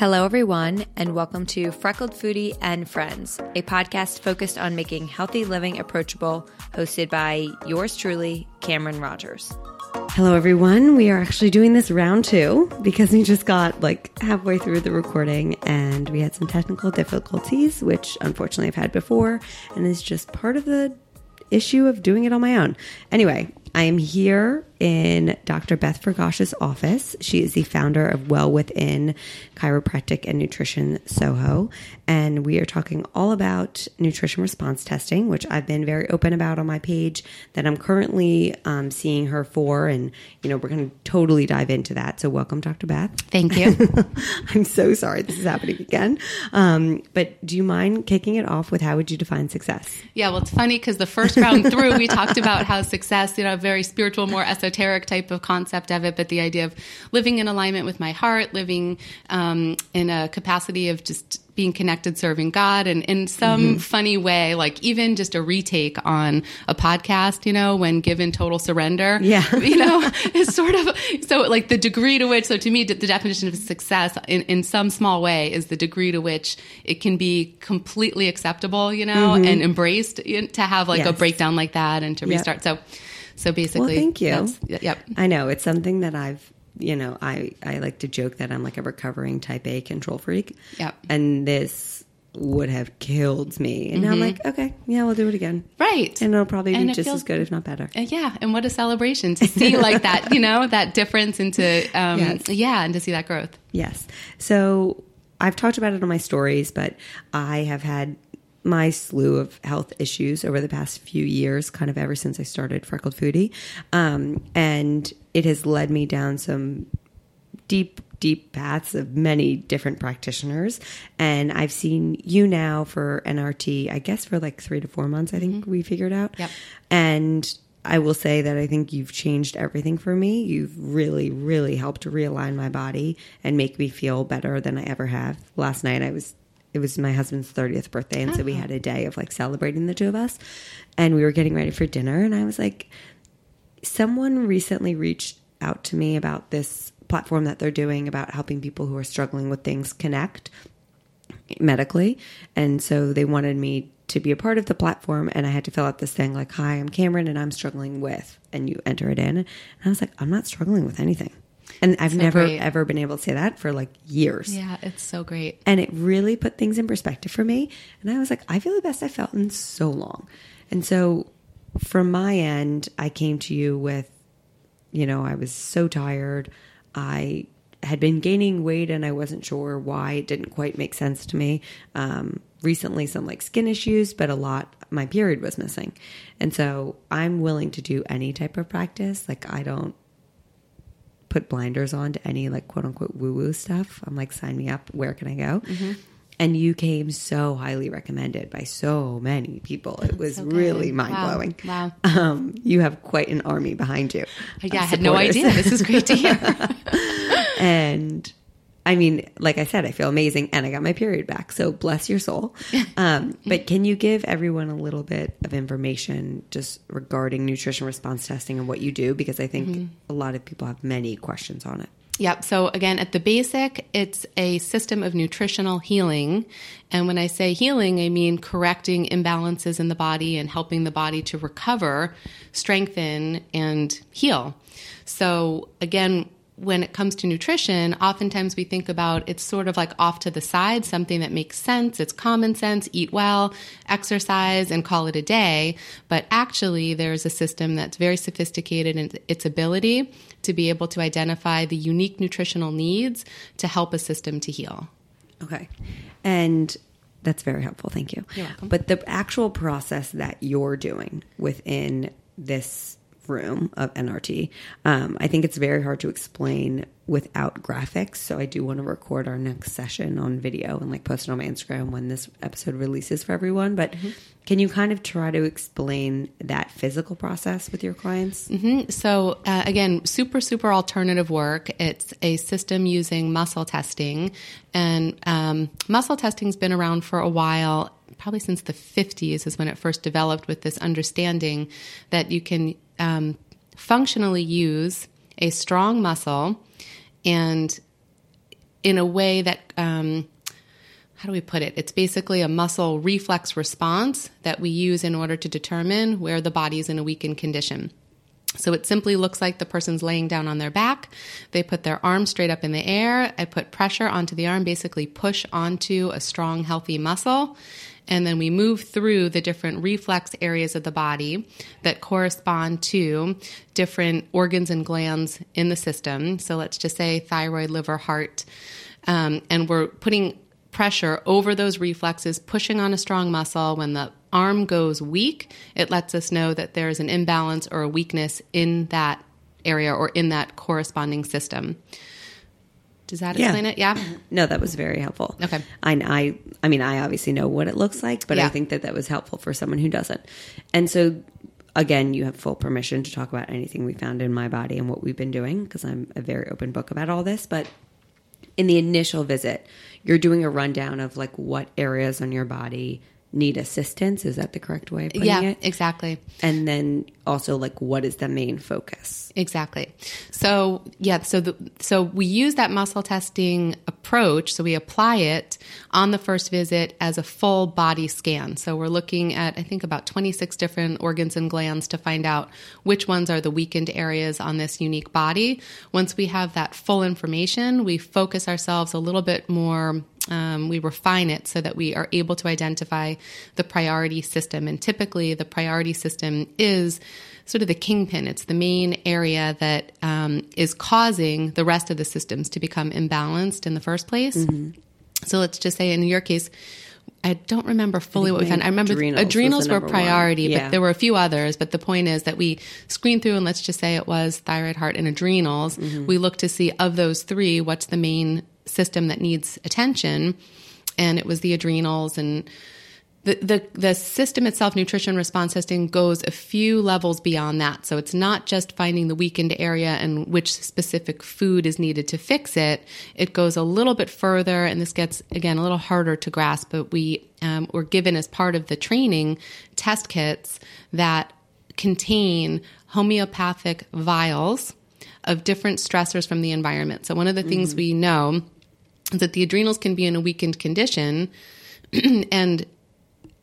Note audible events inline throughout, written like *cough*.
Hello, everyone, and welcome to Freckled Foodie and Friends, a podcast focused on making healthy living approachable, hosted by yours truly, Cameron Rogers. Hello, everyone. We are actually doing this round two because we just got like halfway through the recording and we had some technical difficulties, which unfortunately I've had before and is just part of the issue of doing it on my own. Anyway, I am here in Dr. Beth Forgosh's office. She is the founder of Well Within Chiropractic and Nutrition Soho. And we are talking all about nutrition response testing, which I've been very open about on my page that I'm currently um, seeing her for. And, you know, we're going to totally dive into that. So, welcome, Dr. Beth. Thank you. *laughs* I'm so sorry this is happening again. Um, but do you mind kicking it off with how would you define success? Yeah, well, it's funny because the first round through, we talked about how success, you know, a very spiritual, more esoteric esoteric type of concept of it, but the idea of living in alignment with my heart, living um, in a capacity of just being connected, serving God, and in some mm-hmm. funny way, like even just a retake on a podcast, you know, when given total surrender, yeah, *laughs* you know, *laughs* is sort of so like the degree to which. So to me, the definition of success in, in some small way is the degree to which it can be completely acceptable, you know, mm-hmm. and embraced to have like yes. a breakdown like that and to yep. restart. So so basically, well, thank you. Yep. I know it's something that I've, you know, I, I like to joke that I'm like a recovering type A control freak. Yep. And this would have killed me. And mm-hmm. now I'm mm-hmm. like, okay, yeah, we'll do it again. Right. And it'll probably and be just feels, as good, if not better. Uh, yeah. And what a celebration to see like *laughs* that, you know, that difference into, um, yes. yeah, and to see that growth. Yes. So I've talked about it on my stories, but I have had my slew of health issues over the past few years, kind of ever since I started Freckled Foodie. Um, and it has led me down some deep, deep paths of many different practitioners. And I've seen you now for NRT, I guess for like three to four months, I think mm-hmm. we figured out. Yep. And I will say that I think you've changed everything for me. You've really, really helped realign my body and make me feel better than I ever have. Last night I was it was my husband's 30th birthday and so we uh-huh. had a day of like celebrating the two of us and we were getting ready for dinner and i was like someone recently reached out to me about this platform that they're doing about helping people who are struggling with things connect medically and so they wanted me to be a part of the platform and i had to fill out this thing like hi i'm cameron and i'm struggling with and you enter it in and i was like i'm not struggling with anything and I've so never great. ever been able to say that for like years. Yeah, it's so great. And it really put things in perspective for me. And I was like, I feel the best I felt in so long. And so from my end, I came to you with, you know, I was so tired. I had been gaining weight and I wasn't sure why. It didn't quite make sense to me. Um, recently, some like skin issues, but a lot, my period was missing. And so I'm willing to do any type of practice. Like, I don't put blinders on to any like quote unquote woo woo stuff. I'm like, sign me up. Where can I go? Mm-hmm. And you came so highly recommended by so many people. It was really mind blowing. Wow. wow. Um, you have quite an army behind you. Yeah, I had no idea. This is great to hear. *laughs* and I mean, like I said, I feel amazing and I got my period back. So bless your soul. *laughs* Um, but can you give everyone a little bit of information just regarding nutrition response testing and what you do? Because I think mm-hmm. a lot of people have many questions on it. Yep. So again, at the basic, it's a system of nutritional healing. And when I say healing, I mean correcting imbalances in the body and helping the body to recover, strengthen, and heal. So again, when it comes to nutrition, oftentimes we think about it's sort of like off to the side, something that makes sense. It's common sense, eat well, exercise, and call it a day. But actually, there's a system that's very sophisticated in its ability to be able to identify the unique nutritional needs to help a system to heal. Okay. And that's very helpful. Thank you. You're welcome. But the actual process that you're doing within this room of NRT, um, I think it's very hard to explain without graphics. So I do want to record our next session on video and like post it on my Instagram when this episode releases for everyone. But can you kind of try to explain that physical process with your clients? Mhm. So, uh, again, super, super alternative work. It's a system using muscle testing. And um, muscle testing's been around for a while, probably since the 50s is when it first developed with this understanding that you can um, functionally use a strong muscle and in a way that um, how do we put it? It's basically a muscle reflex response that we use in order to determine where the body is in a weakened condition. So it simply looks like the person's laying down on their back. They put their arm straight up in the air. I put pressure onto the arm, basically push onto a strong, healthy muscle. And then we move through the different reflex areas of the body that correspond to different organs and glands in the system. So let's just say thyroid, liver, heart. Um, and we're putting pressure over those reflexes, pushing on a strong muscle. When the arm goes weak, it lets us know that there's an imbalance or a weakness in that area or in that corresponding system. Does that Yeah. explain it? Yeah. No, that was very helpful. Okay. I, I, I mean, I obviously know what it looks like, but I think that that was helpful for someone who doesn't. And so, again, you have full permission to talk about anything we found in my body and what we've been doing because I'm a very open book about all this. But in the initial visit, you're doing a rundown of like what areas on your body need assistance. Is that the correct way of putting Yeah, it? exactly. And then also like what is the main focus? Exactly. So yeah, so the, so we use that muscle testing approach. So we apply it on the first visit as a full body scan. So we're looking at I think about 26 different organs and glands to find out which ones are the weakened areas on this unique body. Once we have that full information, we focus ourselves a little bit more um, we refine it so that we are able to identify the priority system. And typically, the priority system is sort of the kingpin. It's the main area that um, is causing the rest of the systems to become imbalanced in the first place. So let's just say, in your case, I don't remember fully what we found. I remember adrenals adrenals, were priority, Yeah. but there were a few others. But the point is that we screen through, and let's just say it was thyroid, heart, and adrenals. Mm-hmm. We look to see of those three, what's the main system that needs attention, and it was the adrenals and. The, the the system itself, nutrition response testing, goes a few levels beyond that. So it's not just finding the weakened area and which specific food is needed to fix it. It goes a little bit further, and this gets again a little harder to grasp. But we um, were given as part of the training test kits that contain homeopathic vials of different stressors from the environment. So one of the things we know is that the adrenals can be in a weakened condition, *clears throat* and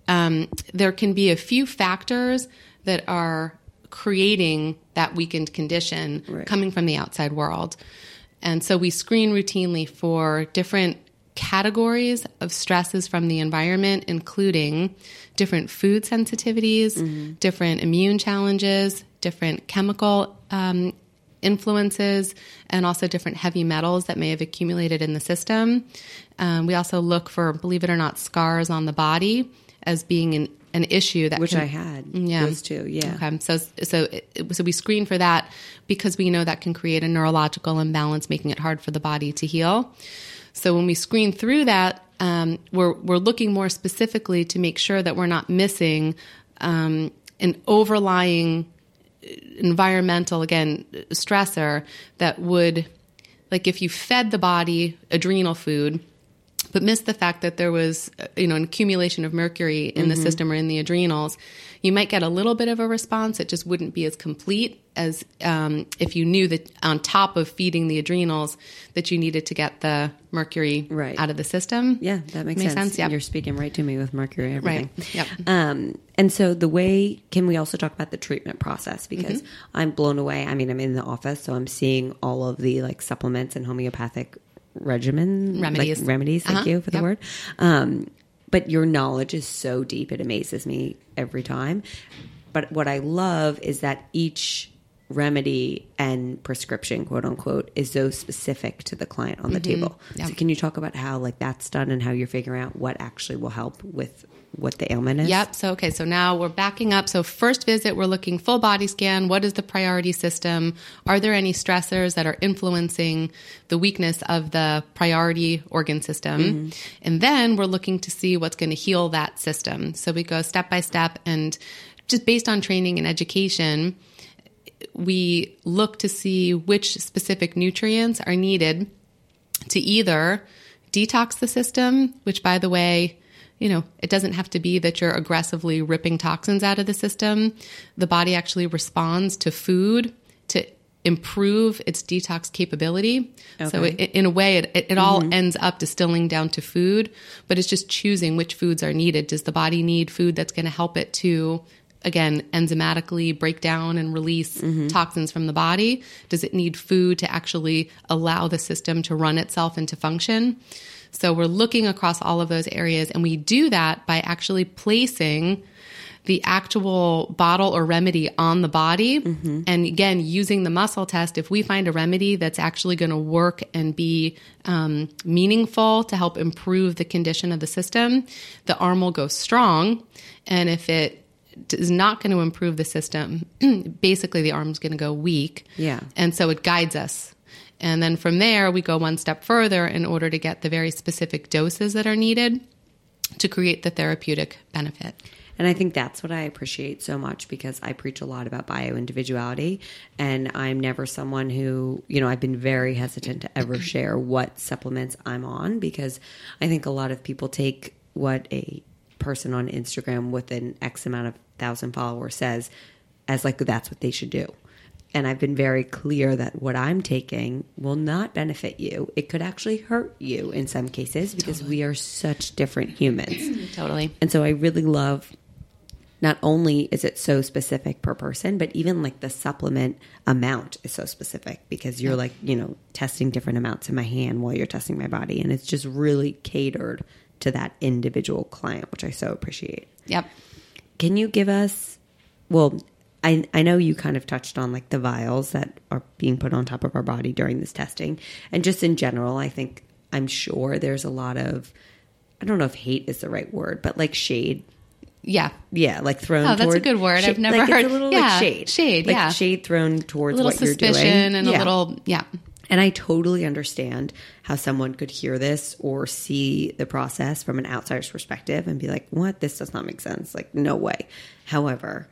um, there can be a few factors that are creating that weakened condition coming from the outside world. And so we screen routinely for different categories of stresses from the environment, including different food sensitivities, different immune challenges, different chemical um, influences, and also different heavy metals that may have accumulated in the system. Um, we also look for, believe it or not, scars on the body as being an, an issue that Which can- I had. Yeah. Those two. Yeah. Okay, so so it, so we screen for that because we know that can create a neurological imbalance, making it hard for the body to heal. So when we screen through that, um, we're we're looking more specifically to make sure that we're not missing um, an overlying environmental again stressor that would like if you fed the body adrenal food but missed the fact that there was uh, you know an accumulation of mercury in the system or in the adrenals you might get a little bit of a response. It just wouldn't be as complete as um, if you knew that on top of feeding the adrenals that you needed to get the mercury Right. out of the system. Yeah, that makes, Makes sense. sense, yep. You're speaking right to me with mercury everything. Right, yep. Um, and so the way can we also talk about the treatment process because Mm-hmm. I'm blown away. I mean, I'm in the office, so I'm seeing all of the like supplements and homeopathic regimen like, Remedies. remedies. Thank Uh-huh, you for the yep. word. Um, but your knowledge is so deep; it amazes me every time. But what I love is that each remedy and prescription, quote unquote, is so specific to the client on the table. Mm-hmm. Yeah. So can you talk about how like that's done and how you're figuring out what actually will help with what the ailment is? Yep. So, okay. So now we're backing up. So, first visit, we're looking full body scan. What is the priority system? Are there any stressors that are influencing the weakness of the priority organ system? And then we're looking to see what's going to heal that system. So, we go step by step and just based on training and education, we look to see which specific nutrients are needed to either detox the system, which by the way, you know, it doesn't have to be that you're aggressively ripping toxins out of the system. The body actually responds to food to improve its detox capability. So it, in a way, it, it, it all mm-hmm. ends up distilling down to food, but it's just choosing which foods are needed. Does the body need food that's going to help it to again enzymatically break down and release toxins from the body? Does it need food to actually allow the system to run itself and to function? So we're looking across all of those areas and we do that by actually placing the actual bottle or remedy on the body. And again using the muscle test if we find a remedy that's actually going to work and be um, meaningful to help improve the condition of the system the arm will go strong. And if it is not going to improve the system *clears throat* basically the arm's going to go weak Yeah. and so it guides us and then from there we go one step further in order to get the very specific doses that are needed to create the therapeutic benefit And I think that's what I appreciate so much because I preach a lot about bio individuality. And I'm never someone who, you know, I've been very hesitant to ever *clears throat* share what supplements I'm on because I think a lot of people take what a person on Instagram with an X amount of thousand followers says as like that's what they should do. And I've been very clear that what I'm taking will not benefit you. It could actually hurt you in some cases because we are such different humans. *clears throat* totally And so I really love not only is it so specific per person, but even like the supplement amount is so specific because you're like, you know, testing different amounts in my hand while you're testing my body. And it's just really catered to that individual client, which I so appreciate. yep Can you give us, well, I, I know you kind of touched on like the vials that are being put on top of our body during this testing. And just in general, I think I'm sure there's a lot of, I don't know if hate is the right word, but like shade yeah yeah, like thrown. Oh, that's a good word. I've never like heard- It's a little yeah, like shade, shade, like yeah. shade thrown towards a little what you're doing, suspicion and Yeah. a little yeah And I totally understand how someone could hear this or see the process from an outsider's perspective and be like, "What? This does not make sense. Like, no way." However,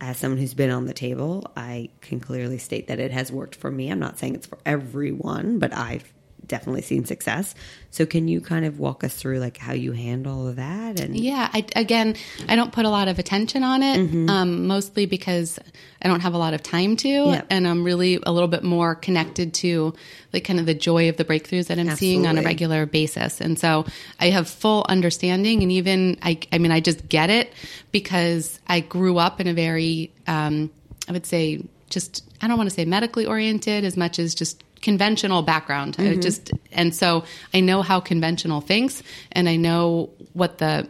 as someone who's been on the table, I can clearly state that it has worked for me. I'm not saying it's for everyone, but I've definitely seen success. So, can you kind of walk us through like how you handle that? And Yeah, I, again, I don't put a lot of attention on it, Mm-hmm. um, mostly because I don't have a lot of time to, Yeah. and I'm really a little bit more connected to like kind of the joy of the breakthroughs that I'm seeing on a regular basis, and so I have full understanding, and even I, I mean, I just get it because I grew up in a very, um, I would say, just I don't want to say medically oriented as much as just conventional background. I just and so I know how conventional thinks, and I know what the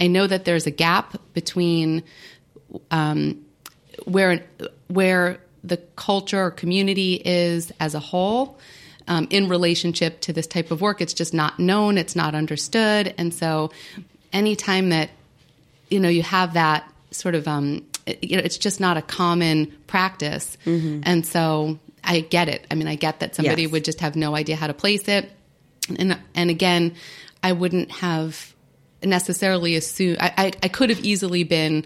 I know that there's a gap between um, where where the culture or community is as a whole um, in relationship to this type of work. It's just not known. It's not understood, and so anytime that you know you have that sort of um, it- you know it's just not a common practice, and so I get it. I mean, I get that somebody Yes. would just have no idea how to place it, and and again, I wouldn't have necessarily assumed. I, I, I could have easily been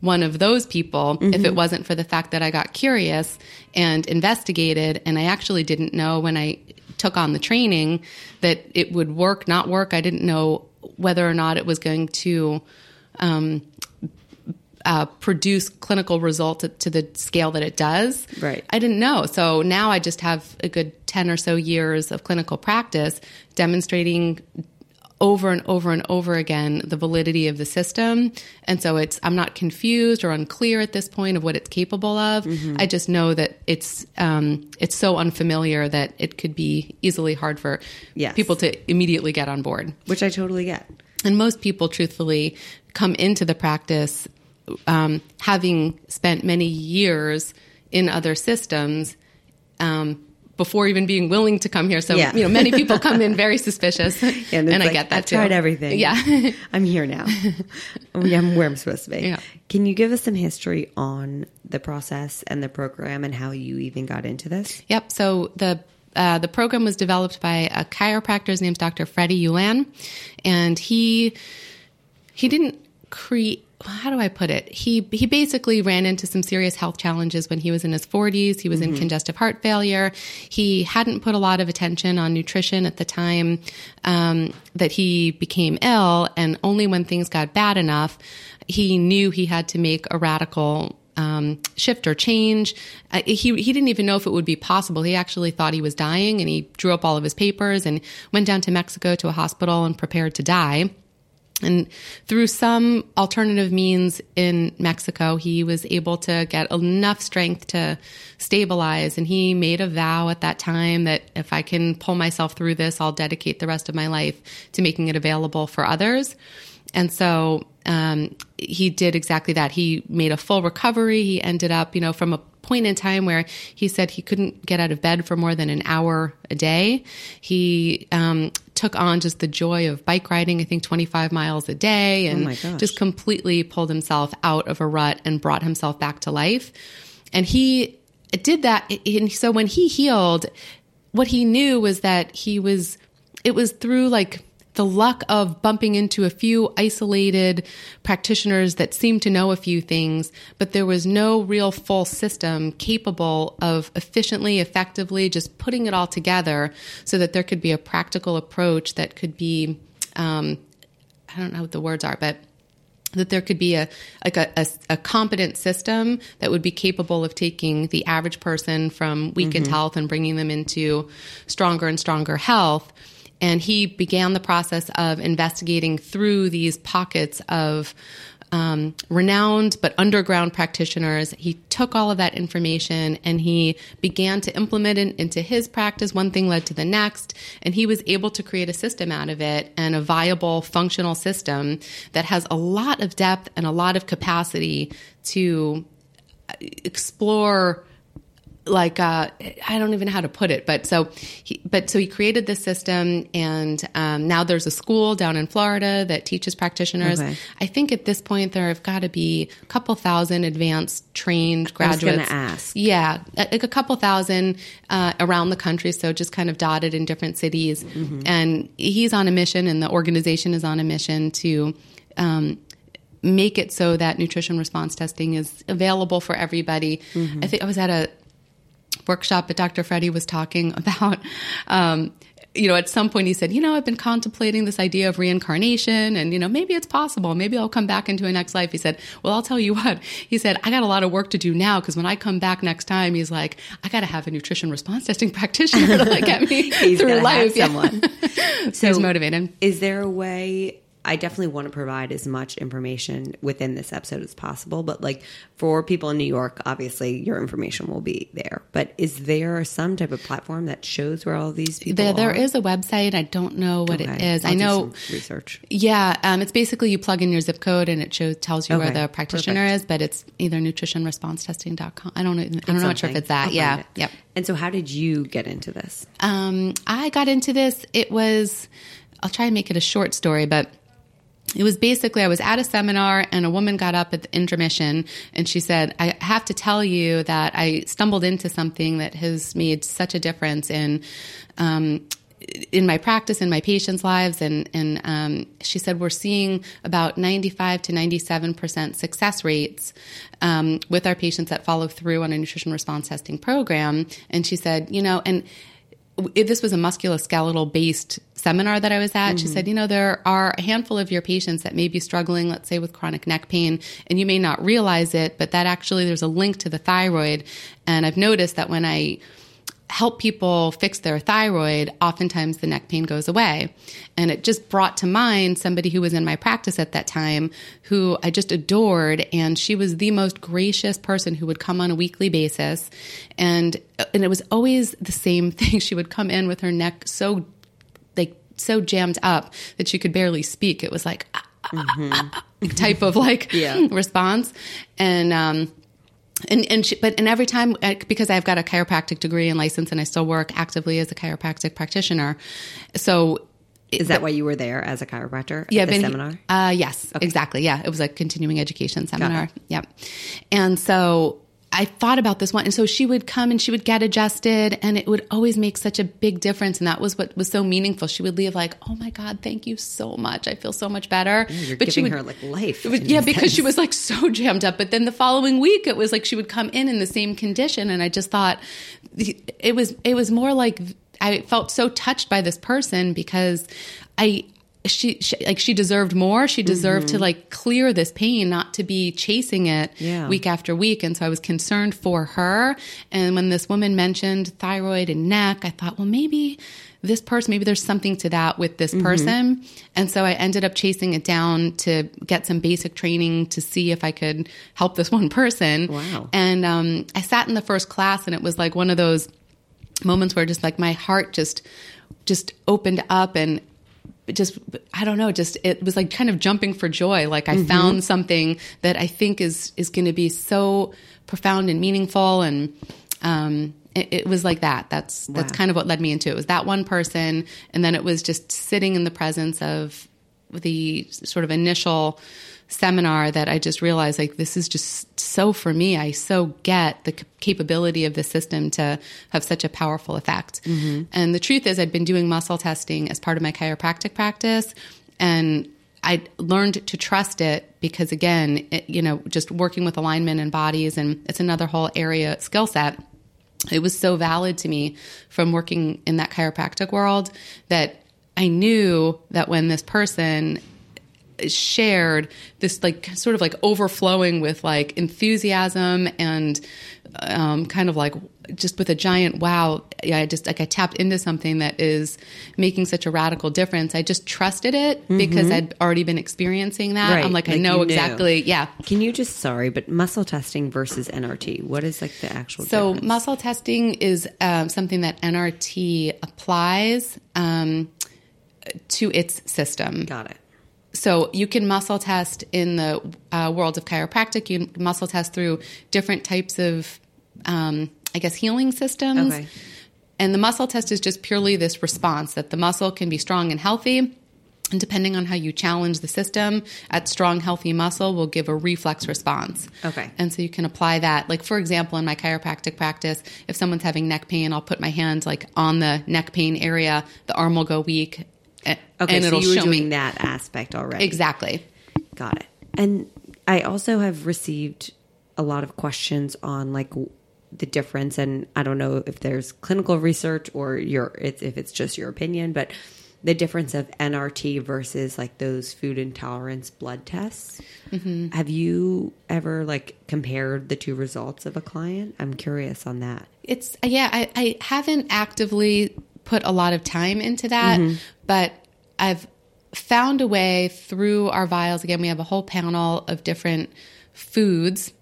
one of those people if it wasn't for the fact that I got curious and investigated, and I actually didn't know when I took on the training that it would work, not work. I didn't know whether or not it was going to um, uh, produce clinical results to the scale that it does. Right. I didn't know. So now I just have a good 10 or so years of clinical practice demonstrating over and over and over again the validity of the system. And so it's I'm not confused or unclear at this point of what it's capable of. Mm-hmm. I just know that it's um, it's so unfamiliar that it could be easily hard for yes. people to immediately get on board. Which I totally get. And most people, truthfully, come into the practice um, having spent many years in other systems. Um, before even being willing to come here. So, yeah. you know, many people come in *laughs* very suspicious. Yeah, and, and I get that I've too. tried everything. Yeah. *laughs* I'm here now. *laughs* I'm where I'm supposed to be. Yeah. Can you give us some history on the process and the program and how you even got into this? Yep. So the uh, the program was developed by a chiropractor. His name's Dr. Freddie Ulan, and he he didn't create how do I put it? He he basically ran into some serious health challenges when he was in his 40s. He was mm-hmm. in congestive heart failure. He hadn't put a lot of attention on nutrition at the time um, that he became ill, and only when things got bad enough, he knew he had to make a radical um, shift or change. Uh, he he didn't even know if it would be possible. He actually thought he was dying, and he drew up all of his papers and went down to Mexico to a hospital and prepared to die. And through some alternative means in Mexico, he was able to get enough strength to stabilize. And he made a vow at that time that if I can pull myself through this, I'll dedicate the rest of my life to making it available for others. And so um, he did exactly that. He made a full recovery. He ended up, you know, from a point in time where he said he couldn't get out of bed for more than an hour a day. He um, took on just the joy of bike riding, I think 25 miles a day, and oh just completely pulled himself out of a rut and brought himself back to life. And he did that. And so when he healed, what he knew was that he was, it was through like the luck of bumping into a few isolated practitioners that seemed to know a few things, but there was no real full system capable of efficiently, effectively just putting it all together so that there could be a practical approach that could be, um, I don't know what the words are, but that there could be a like a, a, a, competent system that would be capable of taking the average person from weakened mm-hmm. health and bringing them into stronger and stronger health and he began the process of investigating through these pockets of um, renowned but underground practitioners. He took all of that information and he began to implement it into his practice. One thing led to the next, and he was able to create a system out of it and a viable, functional system that has a lot of depth and a lot of capacity to explore like uh, I don't even know how to put it, but so he, but so he created this system, and um, now there's a school down in Florida that teaches practitioners. Okay. I think at this point there have got to be a couple thousand advanced trained graduates. I was ask, yeah, like a couple thousand uh, around the country, so just kind of dotted in different cities. Mm-hmm. And he's on a mission, and the organization is on a mission to. Um, make it so that nutrition response testing is available for everybody. Mm-hmm. I think I was at a workshop that Dr. Freddie was talking *laughs* about. Um, you know, at some point he said, you know, I've been contemplating this idea of reincarnation and, you know, maybe it's possible. Maybe I'll come back into a next life. He said, well, I'll tell you *laughs* what. He said, I got a lot of work to do now because when I come back next time, he's like, I got to have a nutrition response testing *laughs* practitioner to like get me through life. someone. so he's motivated. Is there a way I definitely want to provide as much information within this episode as possible. But like for people in New York, obviously your information will be there. But is there some type of platform that shows where all these people there, there are? There is a website. I don't know what okay. it is. I'll I know research. Yeah, um, it's basically you plug in your zip code and it shows tells you okay. where the practitioner Perfect. is. But it's either nutritionresponsestesting.com. I don't know. I don't know sure if it's that. I'll yeah. It. Yep. And so, how did you get into this? Um, I got into this. It was. I'll try and make it a short story, but it was basically I was at a seminar and a woman got up at the intermission and she said, I have to tell you that I stumbled into something that has made such a difference in um, in my practice in my patients' lives. And and um, she said we're seeing about 95 to 97 percent success rates um, with our patients that follow through on a nutrition response testing program. And she said you know and this was a musculoskeletal based seminar that I was at. She mm-hmm. said, you know, there are a handful of your patients that may be struggling, let's say with chronic neck pain, and you may not realize it, but that actually there's a link to the thyroid. And I've noticed that when I help people fix their thyroid, oftentimes the neck pain goes away. And it just brought to mind somebody who was in my practice at that time who I just adored. And she was the most gracious person who would come on a weekly basis. And, and it was always the same *laughs* thing. She would come in with her neck so, like, so jammed up that she could barely speak. It was like, ah, ah, ah, ah, type of like *laughs* response. And, um, and and she, but and every time because I've got a chiropractic degree and license and I still work actively as a chiropractic practitioner, so Is that why you were there as a chiropractor yeah, at the been- seminar? Uh, yes, exactly. Yeah, it was a continuing education seminar. Yep. And so I thought about this one, and so she would come and she would get adjusted, and it would always make such a big difference, and that was what was so meaningful. She would leave like, "Oh my god, thank you so much. I feel so much better." You're but she giving would, her like life. it was- yeah, because she was like so jammed up. But then the following week, it was like she would come in in the same condition, and I just thought it was it was more like I felt so touched by this person because I. She, she like she deserved more. She deserved to like clear this pain, not to be chasing it Yeah. week after week. And so I was concerned for her. And when this woman mentioned thyroid and neck, I thought, well, maybe this person, maybe there's something to that with this person. And so I ended up chasing it down to get some basic training to see if I could help this *laughs* one person. Wow. And um, I sat in the first class, and it was like one of those moments where just like my heart just just opened up and just I don't know, just it was like kind of jumping for joy. Like I found something that I think is is going to be so profound and meaningful, and um, it, it was like that. That's that's kind of what led me into it. Was that one person, and then it was just sitting in the presence of the sort of initial seminar that I just realized like this is just so for me. I so get the c- capability of the system to have such a powerful effect. Mm-hmm. And the truth is, I'd been doing muscle testing as part of my chiropractic practice, and I learned to trust it because again, it, you know, just working with alignment and bodies, and it's another whole area skill set it was so valid to me from working in that chiropractic world that I knew that when this person shared this like sort of like overflowing with like enthusiasm and um, kind of like just with a giant wow yeah, i just like i tapped into something that is making such a radical difference i just trusted it because i'd already been experiencing that Right, i'm like, i know exactly yeah Can you just sorry, but muscle testing versus NRT? What is like the actual So difference? muscle testing is um, something that NRT applies um, to its system. Got it. So you can muscle test in the uh, world of chiropractic. You muscle test through different types of, um, I guess, healing systems. Okay. And the muscle test is just purely this response that the muscle can be strong and healthy. And depending on how you challenge the system, at strong, healthy muscle will give a reflex response. Okay. And so you can apply that. Like, for example, in my chiropractic practice, if someone's having neck pain, I'll put my hand like on the neck pain area, the arm will go weak. Okay, and so it'll show doing me. that aspect already. Exactly. Got it. And I also have received a lot of questions on like the difference, and I don't know if there's clinical research or your it's, if it's just your opinion, but the difference of NRT versus like those food intolerance blood tests. Mm-hmm. Have you ever like compared the two results of a client? I'm curious on that. It's yeah, I, I haven't actively put a lot of time into that, mm-hmm. but I've found a way through our vials. Again, we have a whole panel of different foods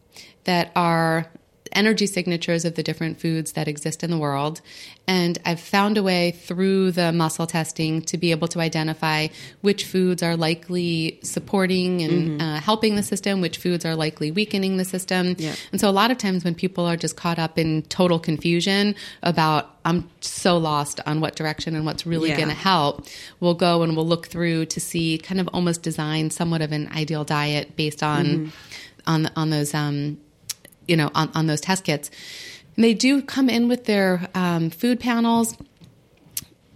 that are energy signatures of the different foods that exist in the world. And I've found a way through the muscle testing to be able to identify which foods are likely supporting and uh, helping the system, which foods are likely weakening the system. Yeah. And so a lot of times when people are just caught up in total confusion about, I'm so lost on what direction and what's really Yeah. going to help, we'll go and we'll look through to see kind of almost design somewhat of an ideal diet based on, Mm-hmm. on, on those, um, you know, on, on those test kits. And they do come in with their um, food panels.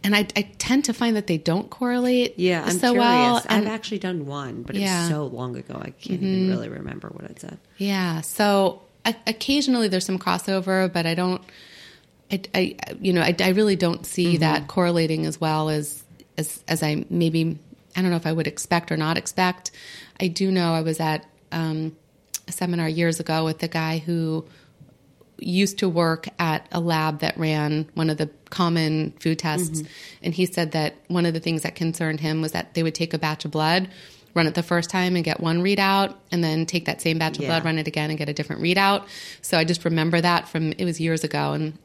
And I, I tend to find that they don't correlate Yeah, I'm so curious. well. And I've actually done one, but it Yeah. was so long ago I can't even really remember what it said. Yeah. So occasionally there's some crossover, but I don't. I, I you know, I, I really don't see Mm-hmm. that correlating as well as as as I maybe I don't know if I would expect or not expect. I do know I was at um, seminar years ago with the guy who used to work at a lab that ran one of the common food tests. Mm-hmm. And he said that one of the things that concerned him was that they would take a batch of blood run it the first time and get one readout and then take that same batch of Yeah. blood run it again and get a different readout. So i just remember that from it was years ago and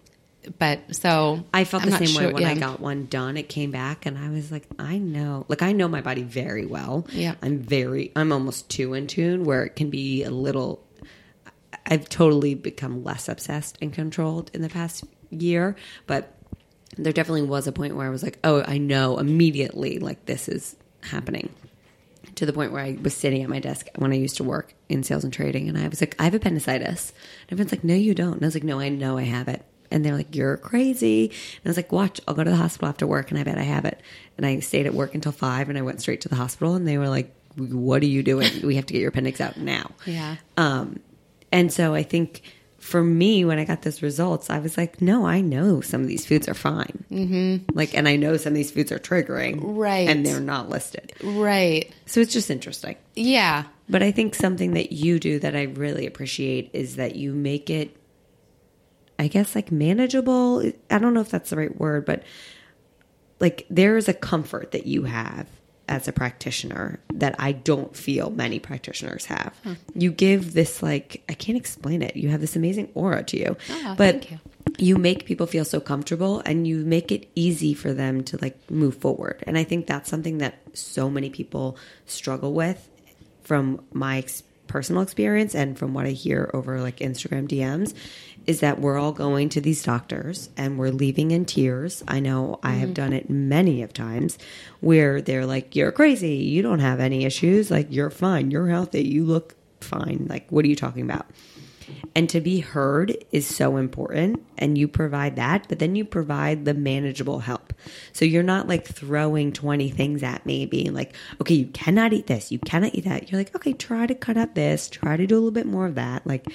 but so I felt I'm the same way sure- when I got one done. It came back, and I was like, I know, like I know my body very well. Yeah. I'm very, I'm almost too in tune where it can be a little. I've totally become less obsessed and controlled in the past year, but there definitely was a point where I was like, oh, I know immediately, like this is happening. To the point where I was sitting at my desk when I used to work in sales and trading, and I was like, I have appendicitis. And everyone's like, No, you don't. And I was like, No, I know I have it. And they're like, You're crazy. And I was like, Watch, I'll go to the hospital after work, and I bet I have it. And I stayed at work until five, and I went straight to the hospital, and they were like, What are you doing? We have to get your appendix out now. Yeah. Um, and so I think for me, when I got those results, I was like, no, I know some of these foods are fine. Mm-hmm. Like, and I know some of these foods are triggering. Right. And they're not listed. right So it's just interesting. yeah But I think something that you do that I really appreciate is that you make it, I guess, like manageable. I don't know if that's the right word, but like there is a comfort that you have as a practitioner that I don't feel many practitioners have. Hmm. You give this like I can't explain it. You have this amazing aura to you. Oh, but you. you make people feel so comfortable and you make it easy for them to like move forward. And I think that's something that so many people struggle with from my ex- personal experience and from what I hear over like Instagram DMs is that we're all going to these doctors and we're leaving in tears. I know I have mm-hmm. done it many of times where they're like, You're crazy. You don't have any issues. Like, you're fine. You're healthy. You look fine. Like, what are you talking about? And to be heard is so important. And you provide that, but then you provide the manageable help. So you're not like throwing 20 things at me, being like, okay, you cannot eat this, you cannot eat that. You're like, okay, try to cut out this, try to do a little bit more of that. Like,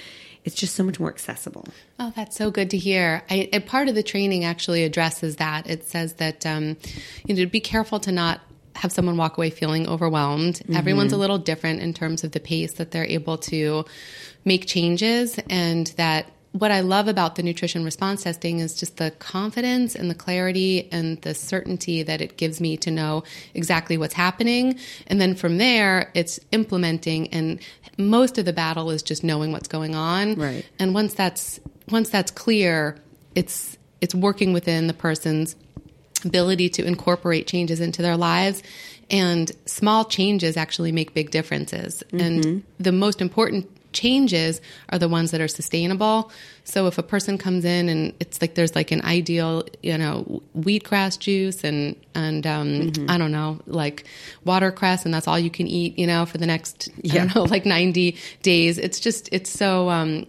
it's just so much more accessible. Oh, that's so good to hear. I, part of the training actually addresses that. It says that um, you know to be careful to not have someone walk away feeling overwhelmed. Mm-hmm. Everyone's a little different in terms of the pace that they're able to make changes, and that what I love about the nutrition response testing is just the confidence and the clarity and the certainty that it gives me to know exactly what's happening. And then from there, it's implementing and most of the battle is just knowing what's going on. Right. And once that's once that's clear, it's it's working within the person's ability to incorporate changes into their lives. And small changes actually make big differences. And the most important changes are the ones that are sustainable. So if a person comes in and it's like there's like an ideal you know wheatgrass juice and and um, i don't know like watercress and that's all you can eat you know for the next i don't know *laughs* like 90 days. It's just it's so um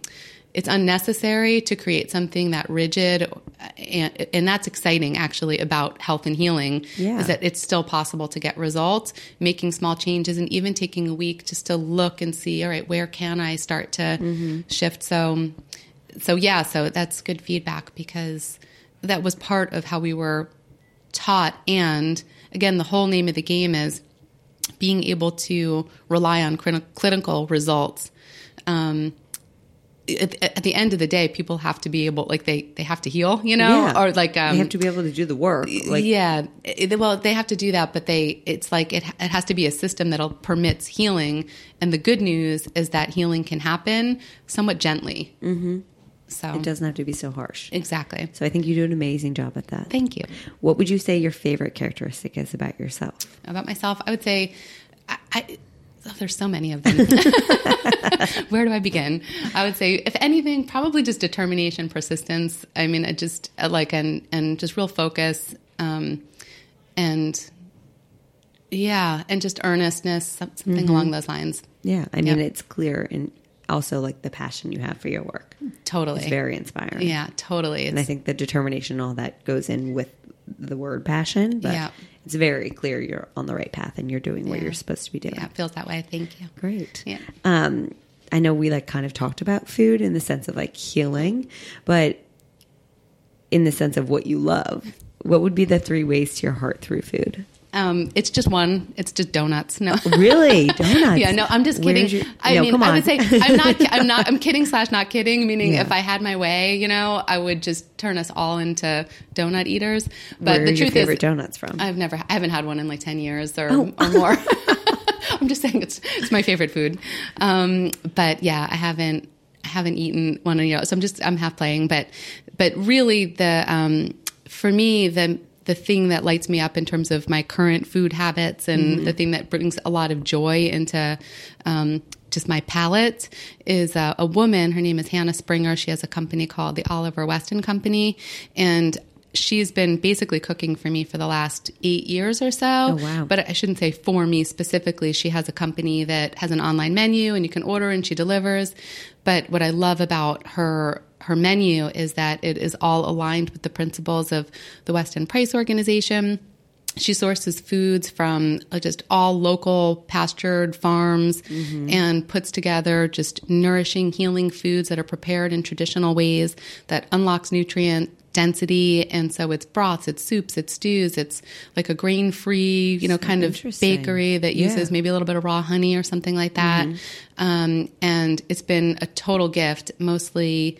it's unnecessary to create something that rigid and, and that's exciting actually about health and healing Yeah. is that it's still possible to get results. Making small changes and even taking a week just to look and see all right where can i start to shift? So so yeah so that's good feedback because that was part of how we were taught. And again the whole name of the game is being able to rely on clinical results. Um, at, at the end of the day, people have to be able, like they they have to heal, you know, Yeah. or like um, they have to be able to do the work. Like, yeah, it- well, they have to do that, but they it's like it it has to be a system that permits healing. And the good news is that healing can happen somewhat gently. Mm-hmm. So it doesn't have to be so harsh. exactly. So I think you do an amazing job at that. Thank you. What would you say your favorite characteristic is about yourself? About myself, I would say, I, I *laughs* oh, there's so many of them. *laughs* Where do I begin? I would say, if anything, probably just determination, persistence. I mean, I just uh, like and and just real focus, um, and yeah, and just earnestness, some- something along those lines. Yeah, I mean, Yep. it's clear and also like the passion you have for your work. Totally, It's very inspiring. yeah, totally. And I think the determination, and all that goes in with the word passion. But Yeah. it's very clear you're on the right path and you're doing what Yeah. you're supposed to be doing. yeah, it feels that way. Thank you. Great. Yeah. Um, I know we like kind of talked about food in the sense of like healing, but in the sense of what you love, what would be the three ways to your heart through food? Um, it's just one. It's just donuts. No, *laughs* Really, donuts? yeah, no. I'm just kidding. Your- I No, mean, I would say I'm not. I'm not. I'm kidding slash not kidding. Meaning, Yeah. if I had my way, you know, I would just turn us all into donut eaters. But Where the are your truth favorite is, donuts from? I've never. I haven't had one in like ten years or, Oh. or more. *laughs* *laughs* I'm just saying it's it's my favorite food. Um, but yeah, I haven't I haven't eaten one in years. So I'm just I'm half playing. But but really the um, for me the the thing that lights me up in terms of my current food habits and the thing that brings a lot of joy into um, just my palate is uh, a woman. Her name is Hannah Springer. She has a company called the Oliver Weston Company, and she's been basically cooking for me for the last eight years or so. Oh, wow. But I shouldn't say for me specifically. She has a company that has an online menu and you can order and she delivers. But what I love about her her menu is that it is all aligned with the principles of the Weston Price Organization. She sources foods from uh, just all local pastured farms and puts together just nourishing, healing foods that are prepared in traditional ways that unlocks nutrient density. And so it's broths, it's soups, it's stews, it's like a grain free, you know, kind of bakery that Yeah. uses maybe a little bit of raw honey or something like that. Um, and it's been a total gift, mostly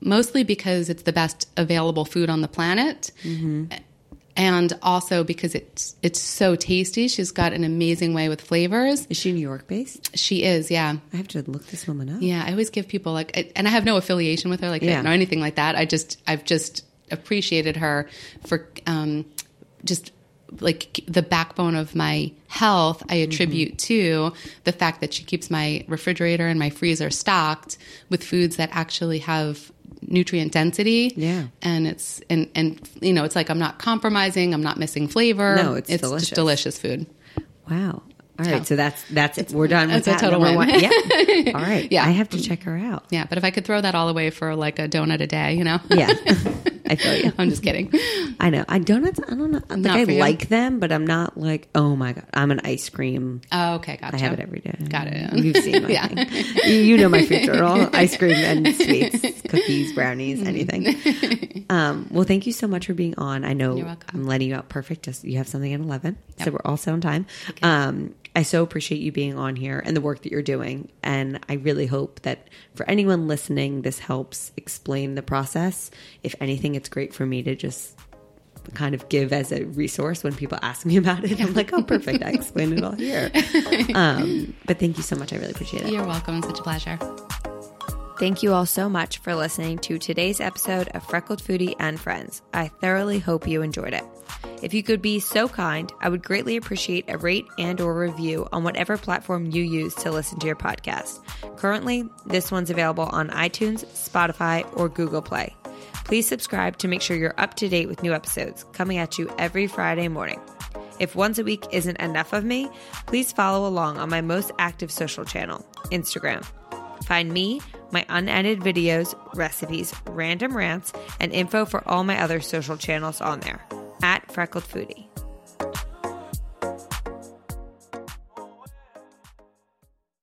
mostly because it's the best available food on the planet. And also because it's it's so tasty. She's got an amazing way with flavors. Is she New York based? She is, yeah. I have to look this woman up. Yeah, I always give people like, I- and I have no affiliation with her, like, Yeah. no anything like that. I just, I've just appreciated her for um, just like the backbone of my health. I attribute to the fact that she keeps my refrigerator and my freezer stocked with foods that actually have nutrient density. Yeah. and it's and and you know, it's like I'm not compromising. I'm not missing flavor. No, it's it's delicious. delicious food. Wow. All right, So- so that's that's it. We're done with that. total win. one. Yeah. *laughs* All right. Yeah. I have to check her out. Yeah, but if I could throw that all away for like a donut a day, you know. Yeah. *laughs* I feel you. I'm just kidding. *laughs* I know. I donuts. I don't know. Not I you? like them, but I'm not like, oh my god, I'm an ice cream. Oh, okay, gotcha. I have it every day. Got it. You've seen *laughs* my Yeah. thing. You- know my food journal: ice cream *laughs* and sweets, cookies, brownies, anything. Um, well, thank you so much for being on. I know You're. I'm letting you out perfect. Just you have something at eleven, so we're all set on time. Um, I so appreciate you being on here and the work that you're doing, and I really hope that for anyone listening, this helps explain the process. If anything, it's great for me to just kind of give as a resource when people ask me about it. I'm like, oh, perfect. I explained it all here. *laughs* Um, but thank you so much. I really appreciate it. You're welcome. It's such a pleasure. Thank you all so much for listening to today's episode of Freckled Foodie and Friends. I thoroughly hope you enjoyed it. If you could be so kind, I would greatly appreciate a rate and or review on whatever platform you use to listen to your podcast. Currently, this one's available on iTunes, Spotify, or Google Play. Please subscribe to make sure you're up to date with new episodes coming at you every Friday morning. If once a week isn't enough of me, please follow along on my most active social channel, Instagram. Find me, my unedited videos, recipes, random rants, and info for all my other social channels on there at Freckled Foodie.